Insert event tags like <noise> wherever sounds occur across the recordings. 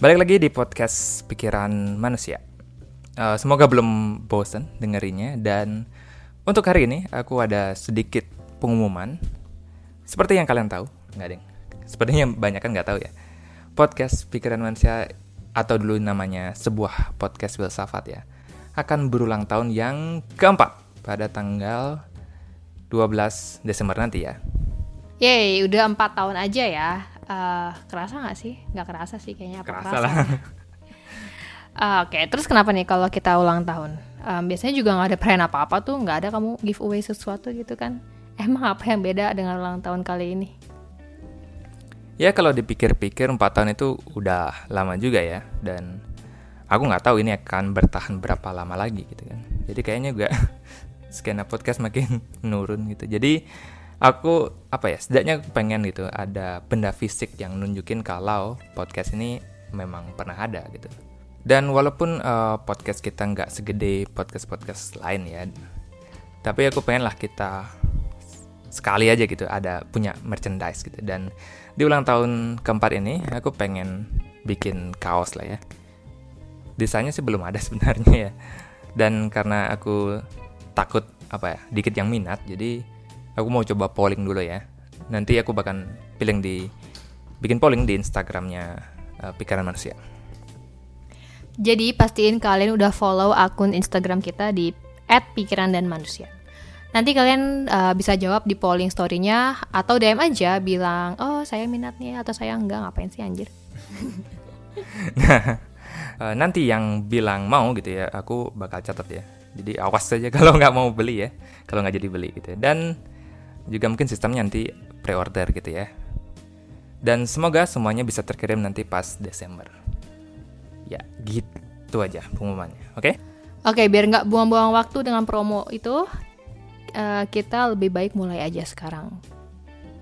Balik lagi di podcast Pikiran Manusia. Uh, semoga belum bosan dengerinnya dan untuk hari ini aku ada sedikit pengumuman. Seperti yang kalian tahu, nggak ding. Sepertinya banyak kan nggak tahu ya. Podcast Pikiran Manusia atau dulu namanya sebuah podcast filsafat ya akan berulang tahun yang keempat pada tanggal 12 Desember nanti ya. Yeay, udah empat tahun aja ya. Uh, kerasa nggak sih? Nggak kerasa sih kayaknya. Apa Kerasa kerasa? lah. <laughs> Ah, Oke, terus kenapa nih kalau kita ulang tahun? Um, biasanya juga nggak ada perayaan apa-apa tuh, nggak ada kamu giveaway sesuatu gitu kan? Emang apa yang beda dengan ulang tahun kali ini? Ya kalau dipikir-pikir 4 tahun itu udah lama juga ya dan aku nggak tahu ini akan bertahan berapa lama lagi gitu kan. Jadi kayaknya juga <laughs> skena podcast makin <laughs> menurun gitu. Jadi aku apa ya setidaknya pengen gitu ada benda fisik yang nunjukin kalau podcast ini memang pernah ada gitu. Dan walaupun eh, podcast kita nggak segede podcast-podcast lain ya, tapi aku pengen lah kita sekali aja gitu ada punya merchandise gitu. Dan di ulang tahun keempat ini aku pengen bikin kaos lah ya. Desainnya sih belum ada <laughs> sebenarnya ya. Dan karena aku takut apa ya dikit yang minat jadi aku mau coba polling dulu ya nanti aku bahkan pilih di bikin polling di instagramnya eh, pikiran manusia Jadi pastiin kalian udah follow akun Instagram kita di @pikiran dan manusia. Nanti kalian uh, bisa jawab di polling story-nya atau DM aja bilang, "Oh, saya minat nih" atau "Saya enggak." Ngapain sih anjir? <laughs> Eh, nanti yang bilang mau gitu ya aku bakal catat ya jadi awas saja <laughs> kalau nggak mau beli ya kalau nggak jadi beli gitu ya. dan juga mungkin sistemnya nanti pre-order gitu ya dan semoga semuanya bisa terkirim nanti pas Desember ya gitu aja pengumumannya oke Oke, biar nggak buang-buang waktu dengan promo itu, eh, kita lebih baik mulai aja sekarang.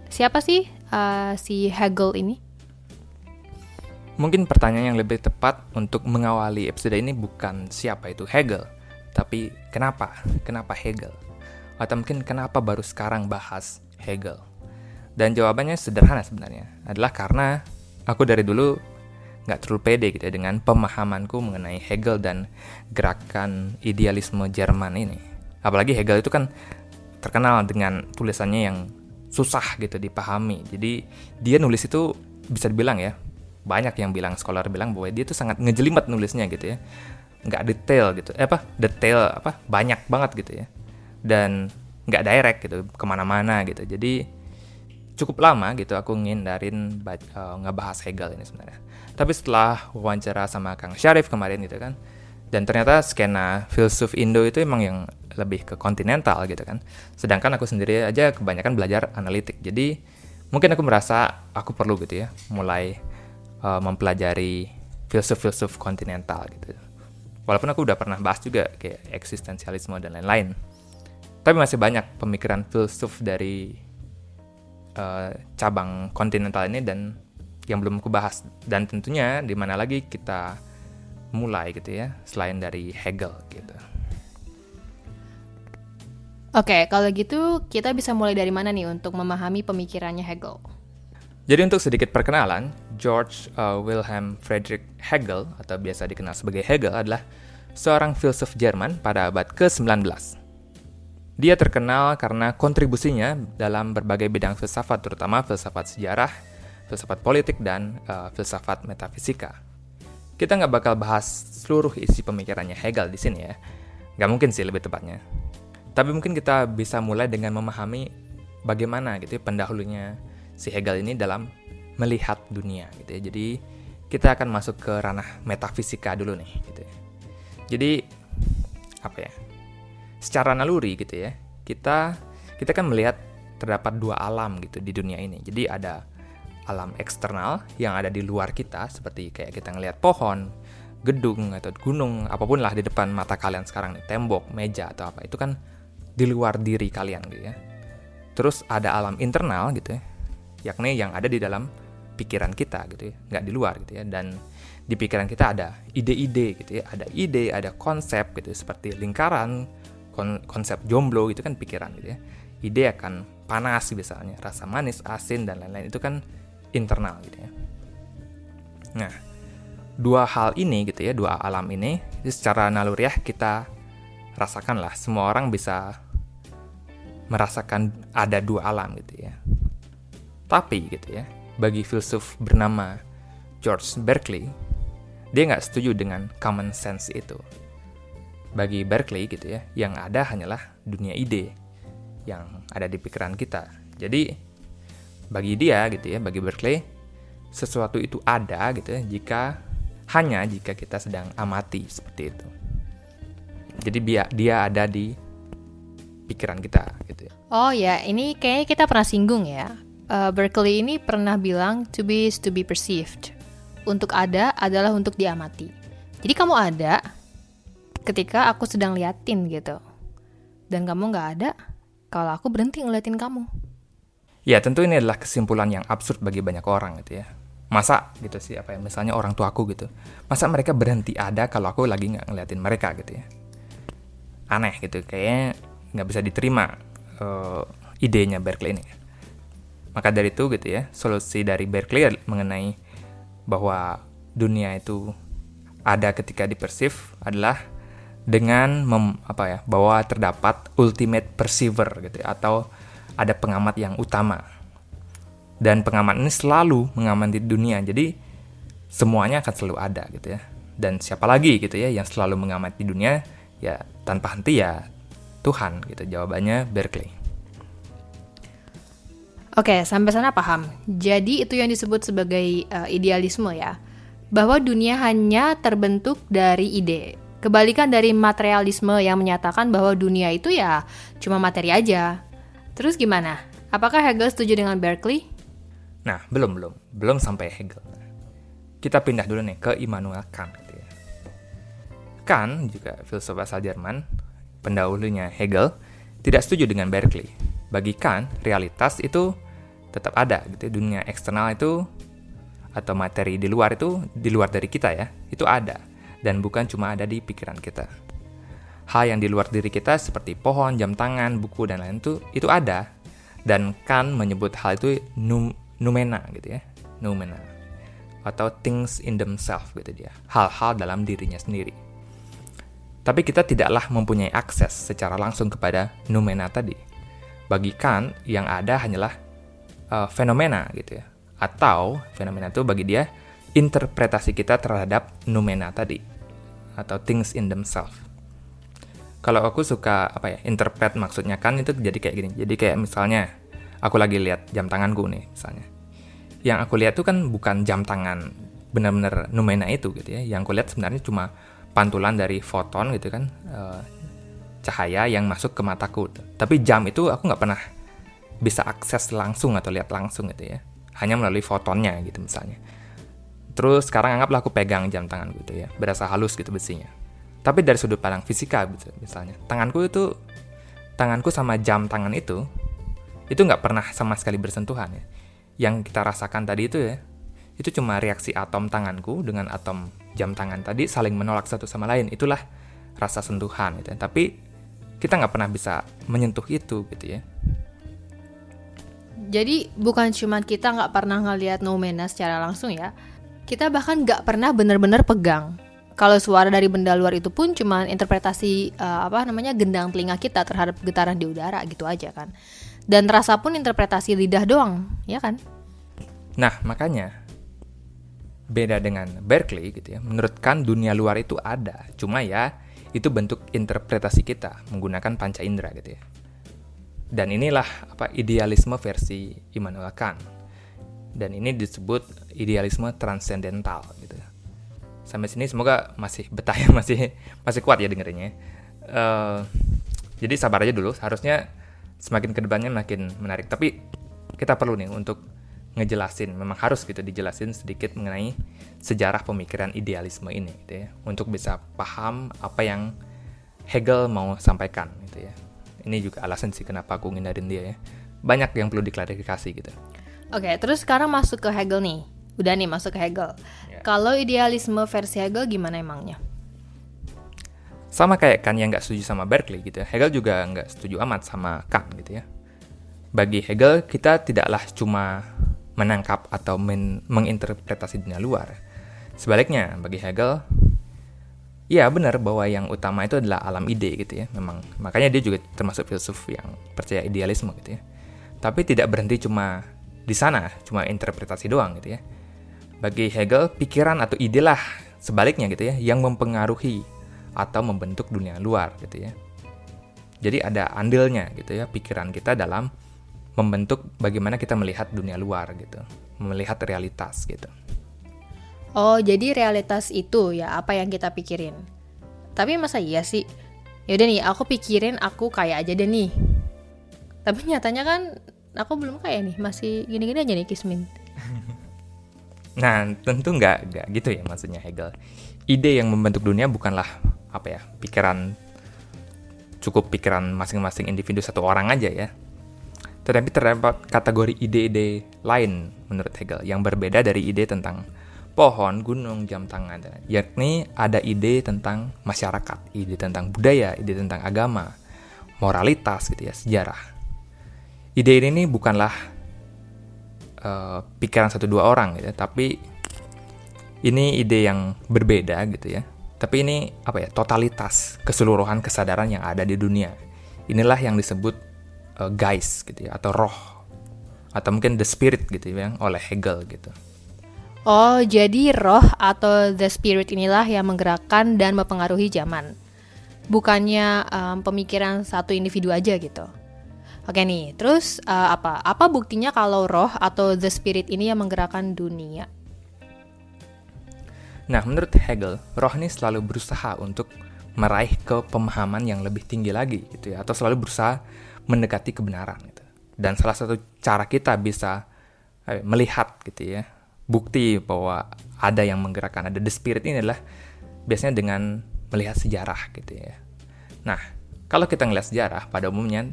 Siapa sih eh, si Hegel ini? Mungkin pertanyaan yang lebih tepat untuk mengawali episode ini bukan siapa itu Hegel, tapi kenapa? Kenapa Hegel? Atau mungkin kenapa baru sekarang bahas Hegel? Dan jawabannya sederhana sebenarnya, adalah karena aku dari dulu nggak terlalu pede gitu ya dengan pemahamanku mengenai Hegel dan gerakan idealisme Jerman ini. Apalagi Hegel itu kan terkenal dengan tulisannya yang susah gitu dipahami. Jadi dia nulis itu bisa dibilang ya banyak yang bilang scholar bilang bahwa dia tuh sangat ngejelimet nulisnya gitu ya nggak detail gitu eh, apa detail apa banyak banget gitu ya dan nggak direct gitu ke mana-mana gitu jadi cukup lama gitu aku ngindarin eh, ngebahas Hegel ini sebenarnya tapi setelah wawancara sama Kang Syarif kemarin gitu kan dan ternyata skena filsuf Indo itu emang yang lebih ke kontinental gitu kan sedangkan aku sendiri aja kebanyakan belajar analitik jadi mungkin aku merasa aku perlu gitu ya mulai uh, mempelajari filsuf-filsuf kontinental gitu. Walaupun aku udah pernah bahas juga kayak eksistensialisme dan lain-lain. Tapi masih banyak pemikiran filsuf dari uh, cabang kontinental ini dan yang belum aku bahas. Dan tentunya di mana lagi kita mulai gitu ya, selain dari Hegel gitu. Oke, kalau gitu kita bisa mulai dari mana nih untuk memahami pemikirannya Hegel? Jadi untuk sedikit perkenalan, George uh, Wilhelm Friedrich Hegel atau biasa dikenal sebagai Hegel adalah seorang filsuf Jerman pada abad ke-19. Dia terkenal karena kontribusinya dalam berbagai bidang filsafat, terutama filsafat sejarah, filsafat politik, dan uh, filsafat metafisika. Kita nggak bakal bahas seluruh isi pemikirannya Hegel di sini ya. Nggak mungkin sih lebih tepatnya. Tapi mungkin kita bisa mulai dengan memahami bagaimana gitu ya pendahulunya si Hegel ini dalam melihat dunia gitu ya. Jadi kita akan masuk ke ranah metafisika dulu nih gitu ya. Jadi apa ya? Secara naluri gitu ya. Kita kita kan melihat terdapat dua alam gitu di dunia ini. Jadi ada alam eksternal yang ada di luar kita seperti kayak kita ngelihat pohon, gedung atau gunung apa pun lah di depan mata kalian sekarang nih, tembok, meja atau apa. Itu kan di luar diri kalian gitu ya. Terus ada alam internal gitu ya yakni yang ada di dalam pikiran kita gitu ya, nggak di luar gitu ya. Dan di pikiran kita ada ide-ide gitu ya, ada ide, ada konsep gitu seperti lingkaran, konsep jomblo itu kan pikiran gitu ya. Ide akan panas misalnya, rasa manis, asin dan lain-lain itu kan internal gitu ya. Nah, dua hal ini gitu ya, dua alam ini, secara naluriah kita rasakan lah. Semua orang bisa merasakan ada dua alam gitu ya. Tapi gitu ya, bagi filsuf bernama George Berkeley, dia nggak setuju dengan common sense itu. Bagi Berkeley gitu ya, yang ada hanyalah dunia ide yang ada di pikiran kita. Jadi bagi dia gitu ya, bagi Berkeley, sesuatu itu ada gitu ya jika hanya jika kita sedang amati seperti itu. Jadi dia dia ada di pikiran kita gitu ya. Oh ya, ini kayaknya kita pernah singgung ya. Uh, Berkeley ini pernah bilang to be is to be perceived. Untuk ada adalah untuk diamati. Jadi kamu ada ketika aku sedang liatin gitu. Dan kamu nggak ada kalau aku berhenti ngeliatin kamu. Ya tentu ini adalah kesimpulan yang absurd bagi banyak orang gitu ya masa gitu sih apa ya misalnya orang tua aku gitu masa mereka berhenti ada kalau aku lagi nggak ngeliatin mereka gitu ya aneh gitu kayaknya nggak bisa diterima uh, idenya Berkeley ini maka dari itu gitu ya solusi dari Berkeley mengenai bahwa dunia itu ada ketika dipersif adalah dengan mem, apa ya bahwa terdapat ultimate perceiver gitu ya, atau ada pengamat yang utama dan pengamat ini selalu mengamati dunia jadi semuanya akan selalu ada gitu ya dan siapa lagi gitu ya yang selalu mengamati dunia ya tanpa henti ya Tuhan gitu jawabannya Berkeley Oke, sampai sana paham. Jadi itu yang disebut sebagai uh, idealisme ya. Bahwa dunia hanya terbentuk dari ide. Kebalikan dari materialisme yang menyatakan bahwa dunia itu ya cuma materi aja. Terus gimana? Apakah Hegel setuju dengan Berkeley? Nah, belum belum, belum sampai Hegel. Kita pindah dulu nih ke Immanuel Kant gitu ya. Kant juga filsuf asal Jerman, pendahulunya Hegel, tidak setuju dengan Berkeley. Bagi Kant, realitas itu tetap ada gitu ya. Dunia eksternal itu atau materi di luar itu di luar dari kita ya, itu ada dan bukan cuma ada di pikiran kita. Hal yang di luar diri kita seperti pohon, jam tangan, buku dan lain itu itu ada. Dan Kant menyebut hal itu num noumena gitu ya. Noumena atau things in themselves gitu dia. Hal-hal dalam dirinya sendiri. Tapi kita tidaklah mempunyai akses secara langsung kepada noumena tadi. Bagi Kant yang ada hanyalah uh, fenomena gitu ya. Atau fenomena itu bagi dia interpretasi kita terhadap noumena tadi atau things in themselves. Kalau aku suka apa ya interpret maksudnya kan itu jadi kayak gini. Jadi kayak misalnya aku lagi lihat jam tanganku nih misalnya. Yang aku lihat tuh kan bukan jam tangan benar-benar numena itu gitu ya. Yang aku lihat sebenarnya cuma pantulan dari foton gitu kan uh, cahaya yang masuk ke mataku tapi jam itu aku nggak pernah bisa akses langsung atau lihat langsung gitu ya. Hanya melalui fotonnya gitu misalnya terus sekarang anggaplah aku pegang jam tangan gitu ya berasa halus gitu besinya tapi dari sudut pandang fisika gitu, misalnya tanganku itu tanganku sama jam tangan itu itu nggak pernah sama sekali bersentuhan ya. Yang kita rasakan tadi itu ya, itu cuma reaksi atom tanganku dengan atom jam tangan tadi saling menolak satu sama lain. Itulah rasa sentuhan gitu ya. Tapi kita nggak pernah bisa menyentuh itu gitu ya. Jadi bukan cuma kita nggak pernah ngelihat noumena secara langsung ya, kita bahkan nggak pernah benar-benar pegang. Kalau suara dari benda luar itu pun cuma interpretasi uh, apa namanya gendang telinga kita terhadap getaran di udara gitu aja kan. Dan rasa pun interpretasi lidah doang, ya kan? Nah, makanya beda dengan Berkeley gitu ya. Menurut Kant dunia luar itu ada, cuma ya itu bentuk interpretasi kita menggunakan panca indera gitu ya. Dan inilah apa idealisme versi Immanuel Kant. Dan ini disebut idealisme transcendental gitu. Sampai sini semoga masih betah ya, <laughs> masih masih kuat ya dengerinnya. Uh, jadi sabar aja dulu. Harusnya semakin ke depannya makin menarik. Tapi kita perlu nih untuk ngejelasin, memang harus gitu dijelasin sedikit mengenai sejarah pemikiran idealisme ini gitu ya, untuk bisa paham apa yang Hegel mau sampaikan gitu ya. Ini juga alasan sih kenapa aku ngindarin dia ya. Banyak yang perlu diklarifikasi gitu. Oke, terus sekarang masuk ke Hegel nih. Udah nih masuk ke Hegel. Yeah. Kalau idealisme versi Hegel gimana emangnya? Sama kayak Kant yang nggak setuju sama Berkeley gitu ya. Hegel juga nggak setuju amat sama Kant gitu ya. Bagi Hegel, kita tidaklah cuma menangkap atau men menginterpretasi dunia luar. Sebaliknya, bagi Hegel, ya benar bahwa yang utama itu adalah alam ide gitu ya. Memang makanya dia juga termasuk filsuf yang percaya idealisme gitu ya. Tapi tidak berhenti cuma di sana, cuma interpretasi doang gitu ya. Bagi Hegel, pikiran atau ide lah sebaliknya gitu ya yang mempengaruhi atau membentuk dunia luar gitu ya. Jadi ada andilnya gitu ya pikiran kita dalam membentuk bagaimana kita melihat dunia luar gitu, melihat realitas gitu. Oh, jadi realitas itu ya apa yang kita pikirin. Tapi masa iya sih? Yaudah nih, aku pikirin aku kayak aja deh nih. Tapi nyatanya kan aku belum kayak nih, masih gini-gini aja nih Kismin. <laughs> Nah, tentu nggak nggak gitu ya maksudnya Hegel. Ide yang membentuk dunia bukanlah apa ya pikiran cukup pikiran masing-masing individu satu orang aja ya. Tetapi terdapat kategori ide-ide lain menurut Hegel yang berbeda dari ide tentang pohon, gunung, jam tangan, yakni ada ide tentang masyarakat, ide tentang budaya, ide tentang agama, moralitas gitu ya, sejarah. Ide ini bukanlah uh, pikiran satu dua orang gitu, ya, tapi ini ide yang berbeda gitu ya. Tapi ini apa ya totalitas keseluruhan kesadaran yang ada di dunia. Inilah yang disebut uh, guys gitu ya atau roh atau mungkin the spirit gitu ya oleh Hegel gitu. Oh, jadi roh atau the spirit inilah yang menggerakkan dan mempengaruhi zaman. Bukannya um, pemikiran satu individu aja gitu. Oke nih, terus uh, apa? Apa buktinya kalau roh atau the spirit ini yang menggerakkan dunia? Nah, menurut Hegel, roh ini selalu berusaha untuk meraih ke pemahaman yang lebih tinggi lagi gitu ya, atau selalu berusaha mendekati kebenaran gitu. Dan salah satu cara kita bisa eh, melihat gitu ya, bukti bahwa ada yang menggerakkan, ada the spirit ini adalah biasanya dengan melihat sejarah gitu ya. Nah, kalau kita ngelihat sejarah pada umumnya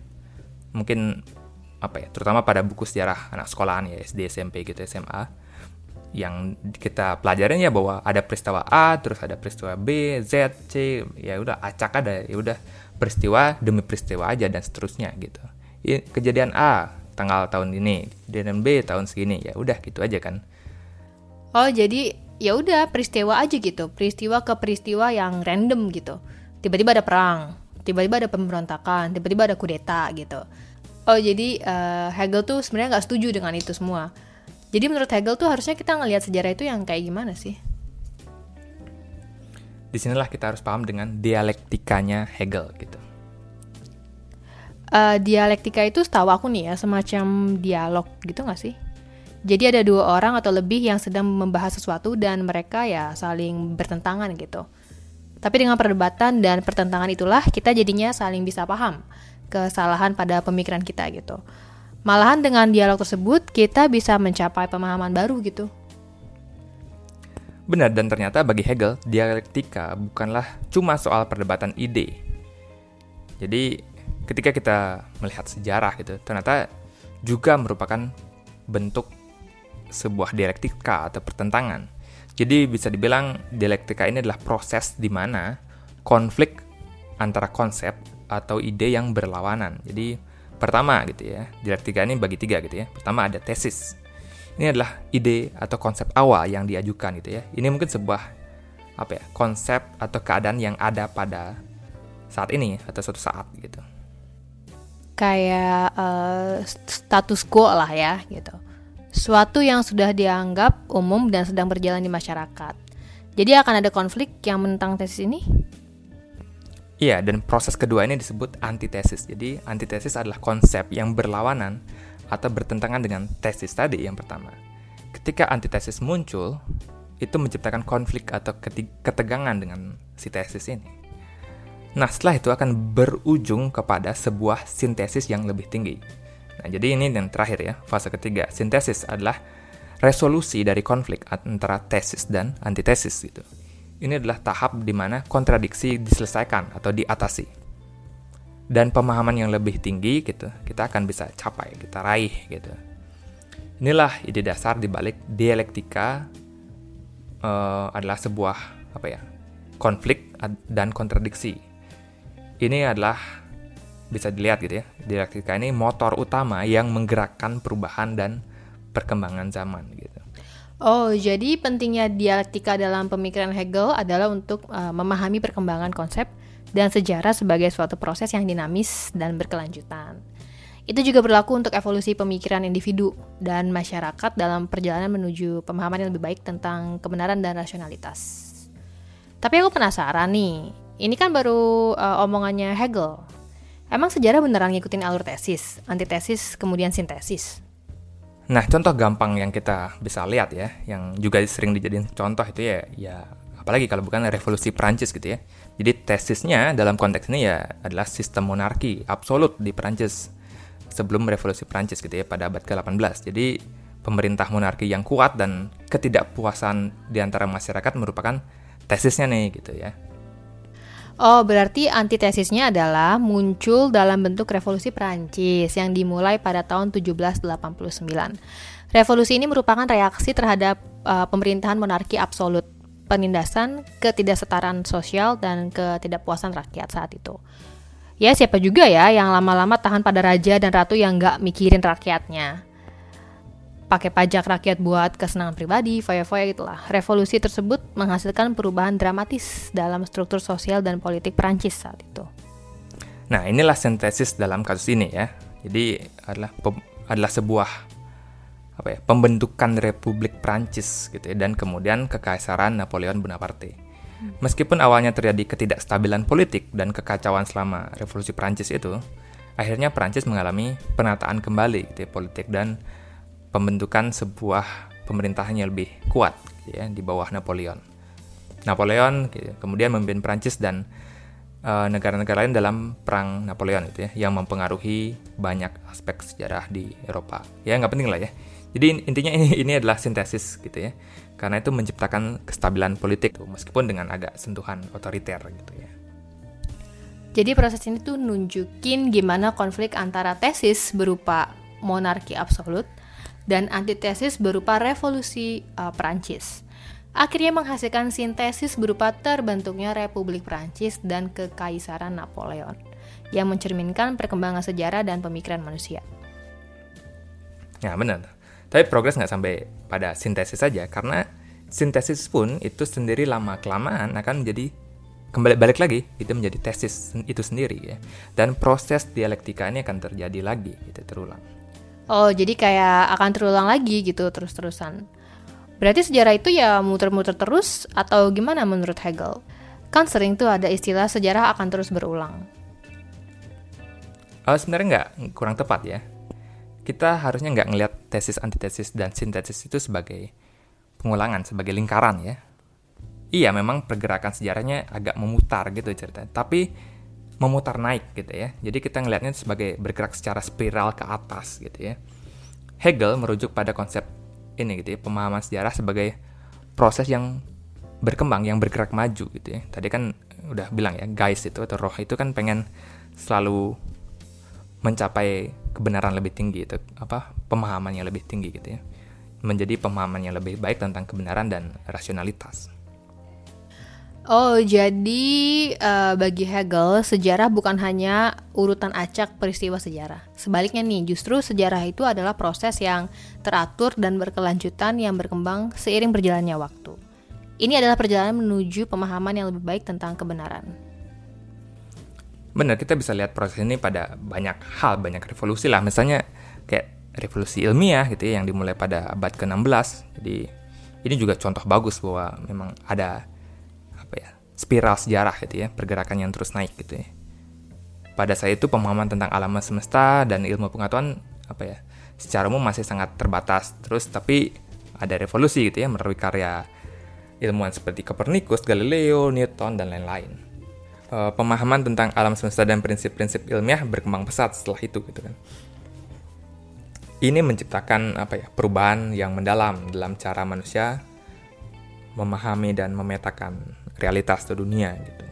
mungkin apa ya, terutama pada buku sejarah anak sekolahan ya SD, SMP gitu, SMA yang kita pelajarin ya bahwa ada peristiwa A, terus ada peristiwa B, Z, C, ya udah acak ada, ya udah peristiwa demi peristiwa aja dan seterusnya gitu. Kejadian A tanggal tahun ini, kejadian B tahun segini, ya udah gitu aja kan Oh jadi ya udah peristiwa aja gitu, peristiwa ke peristiwa yang random gitu. Tiba-tiba ada perang, tiba-tiba ada pemberontakan, tiba-tiba ada kudeta gitu. Oh jadi uh, Hegel tuh sebenarnya nggak setuju dengan itu semua. Jadi menurut Hegel tuh harusnya kita ngelihat sejarah itu yang kayak gimana sih? Di sinilah kita harus paham dengan dialektikanya Hegel gitu. Uh, dialektika itu setahu aku nih ya semacam dialog gitu nggak sih? Jadi ada dua orang atau lebih yang sedang membahas sesuatu dan mereka ya saling bertentangan gitu. Tapi dengan perdebatan dan pertentangan itulah kita jadinya saling bisa paham kesalahan pada pemikiran kita gitu. Malahan dengan dialog tersebut kita bisa mencapai pemahaman baru gitu. Benar dan ternyata bagi Hegel dialektika bukanlah cuma soal perdebatan ide. Jadi ketika kita melihat sejarah gitu, ternyata juga merupakan bentuk sebuah dialektika atau pertentangan. Jadi bisa dibilang dialektika ini adalah proses di mana konflik antara konsep atau ide yang berlawanan. Jadi pertama gitu ya, dialektika ini bagi tiga gitu ya. Pertama ada tesis. Ini adalah ide atau konsep awal yang diajukan gitu ya. Ini mungkin sebuah apa ya konsep atau keadaan yang ada pada saat ini atau suatu saat gitu. Kayak uh, status quo lah ya gitu suatu yang sudah dianggap umum dan sedang berjalan di masyarakat. Jadi akan ada konflik yang menentang tesis ini? Iya, dan proses kedua ini disebut antitesis. Jadi antitesis adalah konsep yang berlawanan atau bertentangan dengan tesis tadi yang pertama. Ketika antitesis muncul, itu menciptakan konflik atau ketegangan dengan si tesis ini. Nah, setelah itu akan berujung kepada sebuah sintesis yang lebih tinggi Nah, jadi ini yang terakhir ya, fase ketiga. Sintesis adalah resolusi dari konflik antara tesis dan antitesis gitu. Ini adalah tahap di mana kontradiksi diselesaikan atau diatasi. Dan pemahaman yang lebih tinggi gitu, kita akan bisa capai, kita raih gitu. Inilah ide dasar di balik dialektika uh, adalah sebuah apa ya? konflik dan kontradiksi. Ini adalah bisa dilihat gitu ya, dialektika ini motor utama yang menggerakkan perubahan dan perkembangan zaman gitu. Oh, jadi pentingnya dialektika dalam pemikiran Hegel adalah untuk uh, memahami perkembangan konsep dan sejarah sebagai suatu proses yang dinamis dan berkelanjutan. Itu juga berlaku untuk evolusi pemikiran individu dan masyarakat dalam perjalanan menuju pemahaman yang lebih baik tentang kebenaran dan rasionalitas. Tapi aku penasaran nih, ini kan baru uh, omongannya Hegel. Emang sejarah beneran ngikutin alur tesis, antitesis, kemudian sintesis? Nah, contoh gampang yang kita bisa lihat ya, yang juga sering dijadiin contoh itu ya, ya apalagi kalau bukan revolusi Prancis gitu ya. Jadi tesisnya dalam konteks ini ya adalah sistem monarki absolut di Prancis sebelum revolusi Prancis gitu ya pada abad ke-18. Jadi pemerintah monarki yang kuat dan ketidakpuasan di antara masyarakat merupakan tesisnya nih gitu ya. Oh, berarti antitesisnya adalah muncul dalam bentuk revolusi Prancis yang dimulai pada tahun 1789. Revolusi ini merupakan reaksi terhadap uh, pemerintahan monarki absolut, penindasan ketidaksetaraan sosial dan ketidakpuasan rakyat saat itu ya siapa juga ya yang lama-lama tahan pada raja dan ratu yang nggak mikirin rakyatnya. Pakai pajak rakyat buat kesenangan pribadi, foya-foya itulah. Revolusi tersebut menghasilkan perubahan dramatis dalam struktur sosial dan politik Prancis saat itu. Nah, inilah sintesis dalam kasus ini ya. Jadi adalah adalah sebuah apa ya, pembentukan Republik Prancis gitu ya dan kemudian kekaisaran Napoleon Bonaparte. Meskipun awalnya terjadi ketidakstabilan politik dan kekacauan selama revolusi Prancis itu, akhirnya Prancis mengalami penataan kembali gitu ya, politik dan pembentukan sebuah pemerintahan yang lebih kuat gitu ya, di bawah Napoleon. Napoleon gitu, kemudian memimpin Prancis dan eh, negara-negara lain dalam perang Napoleon itu ya, yang mempengaruhi banyak aspek sejarah di Eropa. Ya nggak penting lah ya. Jadi intinya ini, ini adalah sintesis gitu ya karena itu menciptakan kestabilan politik meskipun dengan agak sentuhan otoriter gitu ya. Jadi proses ini tuh nunjukin gimana konflik antara tesis berupa monarki absolut dan antitesis berupa revolusi uh, Prancis. Akhirnya menghasilkan sintesis berupa terbentuknya Republik Prancis dan Kekaisaran Napoleon yang mencerminkan perkembangan sejarah dan pemikiran manusia. Ya benar. Tapi progres nggak sampai pada sintesis saja karena sintesis pun itu sendiri lama kelamaan akan menjadi kembali balik lagi itu menjadi tesis itu sendiri ya dan proses dialektika ini akan terjadi lagi gitu terulang. Oh jadi kayak akan terulang lagi gitu terus-terusan. Berarti sejarah itu ya muter-muter terus atau gimana menurut Hegel? Kan sering tuh ada istilah sejarah akan terus berulang. Oh, sebenarnya nggak kurang tepat ya kita harusnya nggak ngelihat tesis, antitesis, dan sintesis itu sebagai pengulangan, sebagai lingkaran ya. Iya, memang pergerakan sejarahnya agak memutar gitu ceritanya, tapi memutar naik gitu ya. Jadi kita ngelihatnya sebagai bergerak secara spiral ke atas gitu ya. Hegel merujuk pada konsep ini gitu ya, pemahaman sejarah sebagai proses yang berkembang, yang bergerak maju gitu ya. Tadi kan udah bilang ya, guys itu atau roh itu kan pengen selalu mencapai kebenaran lebih tinggi itu apa pemahaman yang lebih tinggi gitu ya menjadi pemahaman yang lebih baik tentang kebenaran dan rasionalitas. Oh, jadi uh, bagi Hegel sejarah bukan hanya urutan acak peristiwa sejarah. Sebaliknya nih, justru sejarah itu adalah proses yang teratur dan berkelanjutan yang berkembang seiring berjalannya waktu. Ini adalah perjalanan menuju pemahaman yang lebih baik tentang kebenaran benar kita bisa lihat proses ini pada banyak hal, banyak revolusi lah. Misalnya kayak revolusi ilmiah gitu ya yang dimulai pada abad ke-16. Jadi ini juga contoh bagus bahwa memang ada spiral sejarah gitu ya, pergerakan yang terus naik gitu ya. Pada saat itu pemahaman tentang alam semesta dan ilmu pengetahuan apa ya, secara umum masih sangat terbatas. Terus tapi ada revolusi gitu ya melalui karya ilmuwan seperti Copernicus, Galileo, Newton dan lain-lain uh, pemahaman tentang alam semesta dan prinsip-prinsip ilmiah berkembang pesat setelah itu gitu kan. Ini menciptakan apa ya perubahan yang mendalam dalam cara manusia memahami dan memetakan realitas dunia gitu.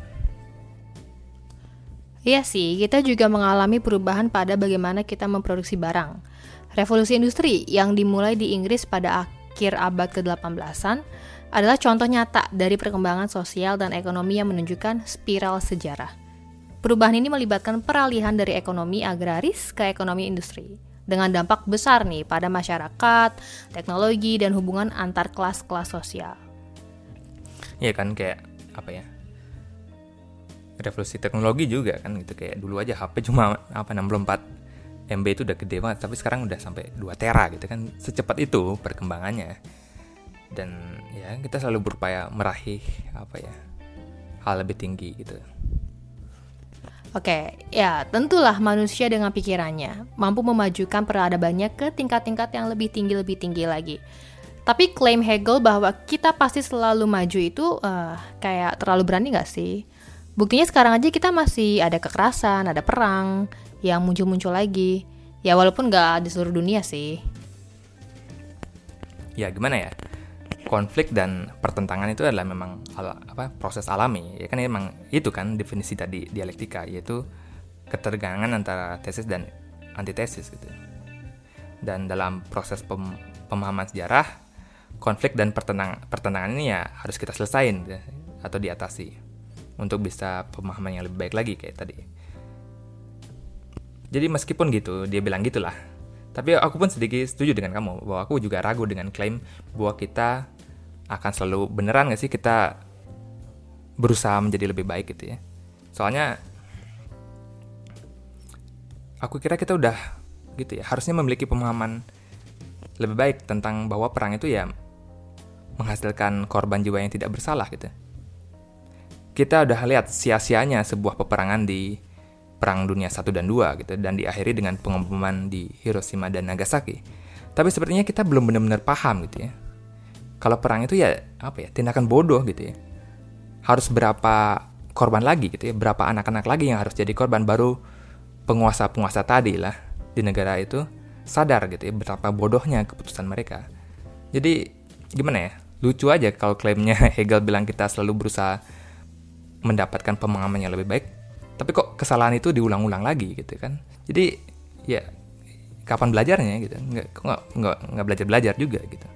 Iya sih, kita juga mengalami perubahan pada bagaimana kita memproduksi barang. Revolusi industri yang dimulai di Inggris pada akhir abad ke-18an adalah contoh nyata dari perkembangan sosial dan ekonomi yang menunjukkan spiral sejarah. Perubahan ini melibatkan peralihan dari ekonomi agraris ke ekonomi industri. dengan dampak besar nih pada masyarakat, teknologi, dan hubungan antar kelas-kelas sosial. Iya kan kayak apa ya? Revolusi teknologi juga kan gitu kayak dulu aja HP cuma apa 64 MB itu udah gede banget tapi sekarang udah sampai 2 tera gitu kan secepat itu perkembangannya dan ya kita selalu berupaya meraih apa ya hal lebih tinggi gitu Oke, ya tentulah manusia dengan pikirannya mampu memajukan peradabannya ke tingkat-tingkat yang lebih tinggi lebih tinggi lagi. Tapi klaim Hegel bahwa kita pasti selalu maju itu uh, kayak terlalu berani gak sih? Buktinya sekarang aja kita masih ada kekerasan, ada perang yang muncul-muncul lagi. Ya walaupun gak di seluruh dunia sih. Ya gimana ya? konflik dan pertentangan itu adalah memang ala, apa proses alami ya kan memang itu kan definisi tadi dialektika yaitu ketergangan antara tesis dan antitesis gitu dan dalam proses pem, pemahaman sejarah konflik dan pertenang, pertentangan ini ya harus kita selesain gitu, atau diatasi untuk bisa pemahaman yang lebih baik lagi kayak tadi. Jadi meskipun gitu dia bilang gitulah. Tapi aku pun sedikit setuju dengan kamu bahwa aku juga ragu dengan klaim bahwa kita akan selalu beneran gak sih kita berusaha menjadi lebih baik gitu ya. Soalnya aku kira kita udah gitu ya harusnya memiliki pemahaman lebih baik tentang bahwa perang itu ya menghasilkan korban jiwa yang tidak bersalah gitu. Kita udah lihat sia-sianya sebuah peperangan di Perang Dunia 1 dan 2 gitu dan diakhiri dengan pengeboman di Hiroshima dan Nagasaki. Tapi sepertinya kita belum benar-benar paham gitu ya. Kalau perang itu ya apa ya tindakan bodoh gitu ya. Harus berapa korban lagi gitu ya berapa anak-anak lagi yang harus jadi korban baru penguasa-penguasa tadi lah di negara itu sadar gitu ya betapa bodohnya keputusan mereka. Jadi gimana ya lucu aja kalau klaimnya <laughs> Hegel bilang kita selalu berusaha mendapatkan pemahaman yang lebih baik tapi kok kesalahan itu diulang-ulang lagi gitu kan jadi ya kapan belajarnya gitu nggak nggak nggak nggak belajar belajar juga gitu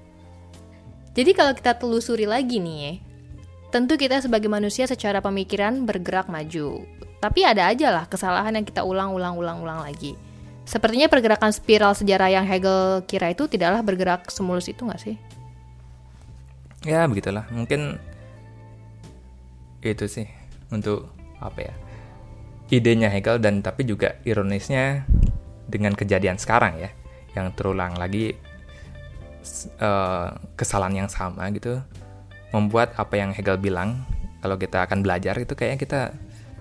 jadi kalau kita telusuri lagi nih ya, tentu kita sebagai manusia secara pemikiran bergerak maju. Tapi ada aja lah kesalahan yang kita ulang-ulang-ulang-ulang lagi. Sepertinya pergerakan spiral sejarah yang Hegel kira itu tidaklah bergerak semulus itu nggak sih? Ya begitulah, mungkin itu sih untuk apa ya idenya Hegel dan tapi juga ironisnya dengan kejadian sekarang ya yang terulang lagi uh, kesalahan yang sama gitu membuat apa yang Hegel bilang kalau kita akan belajar itu kayaknya kita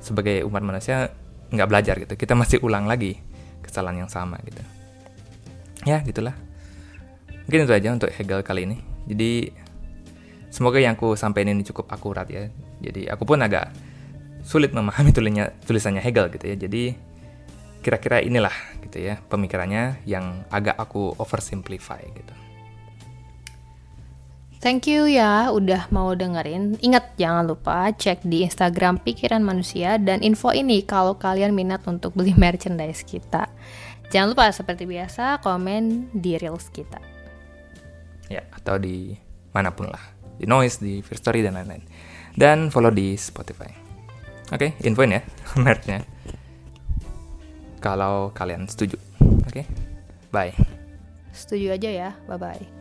sebagai umat manusia nggak belajar gitu. Kita masih ulang lagi kesalahan yang sama gitu. Ya gitulah. Mungkin itu aja untuk Hegel kali ini. Jadi semoga yang aku sampaikan ini cukup akurat ya jadi aku pun agak sulit memahami <laughs> tulisannya tulisannya Hegel gitu ya jadi kira-kira inilah gitu ya pemikirannya yang agak aku oversimplify gitu Thank you ya udah mau dengerin. Ingat jangan lupa cek di Instagram Pikiran Manusia dan info ini kalau kalian minat untuk beli <laughs> merchandise kita. Jangan lupa seperti biasa komen di reels kita. Ya, atau di mana pun lah. Di Noise, di First Story dan lain-lain. Dan follow di Spotify. Oke, okay, infoin ya <laughs> merchnya. Kalau kalian setuju. Oke. Okay? Bye. Setuju aja ya. Bye bye.